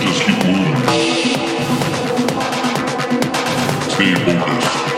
Just keep moving. Stay focused.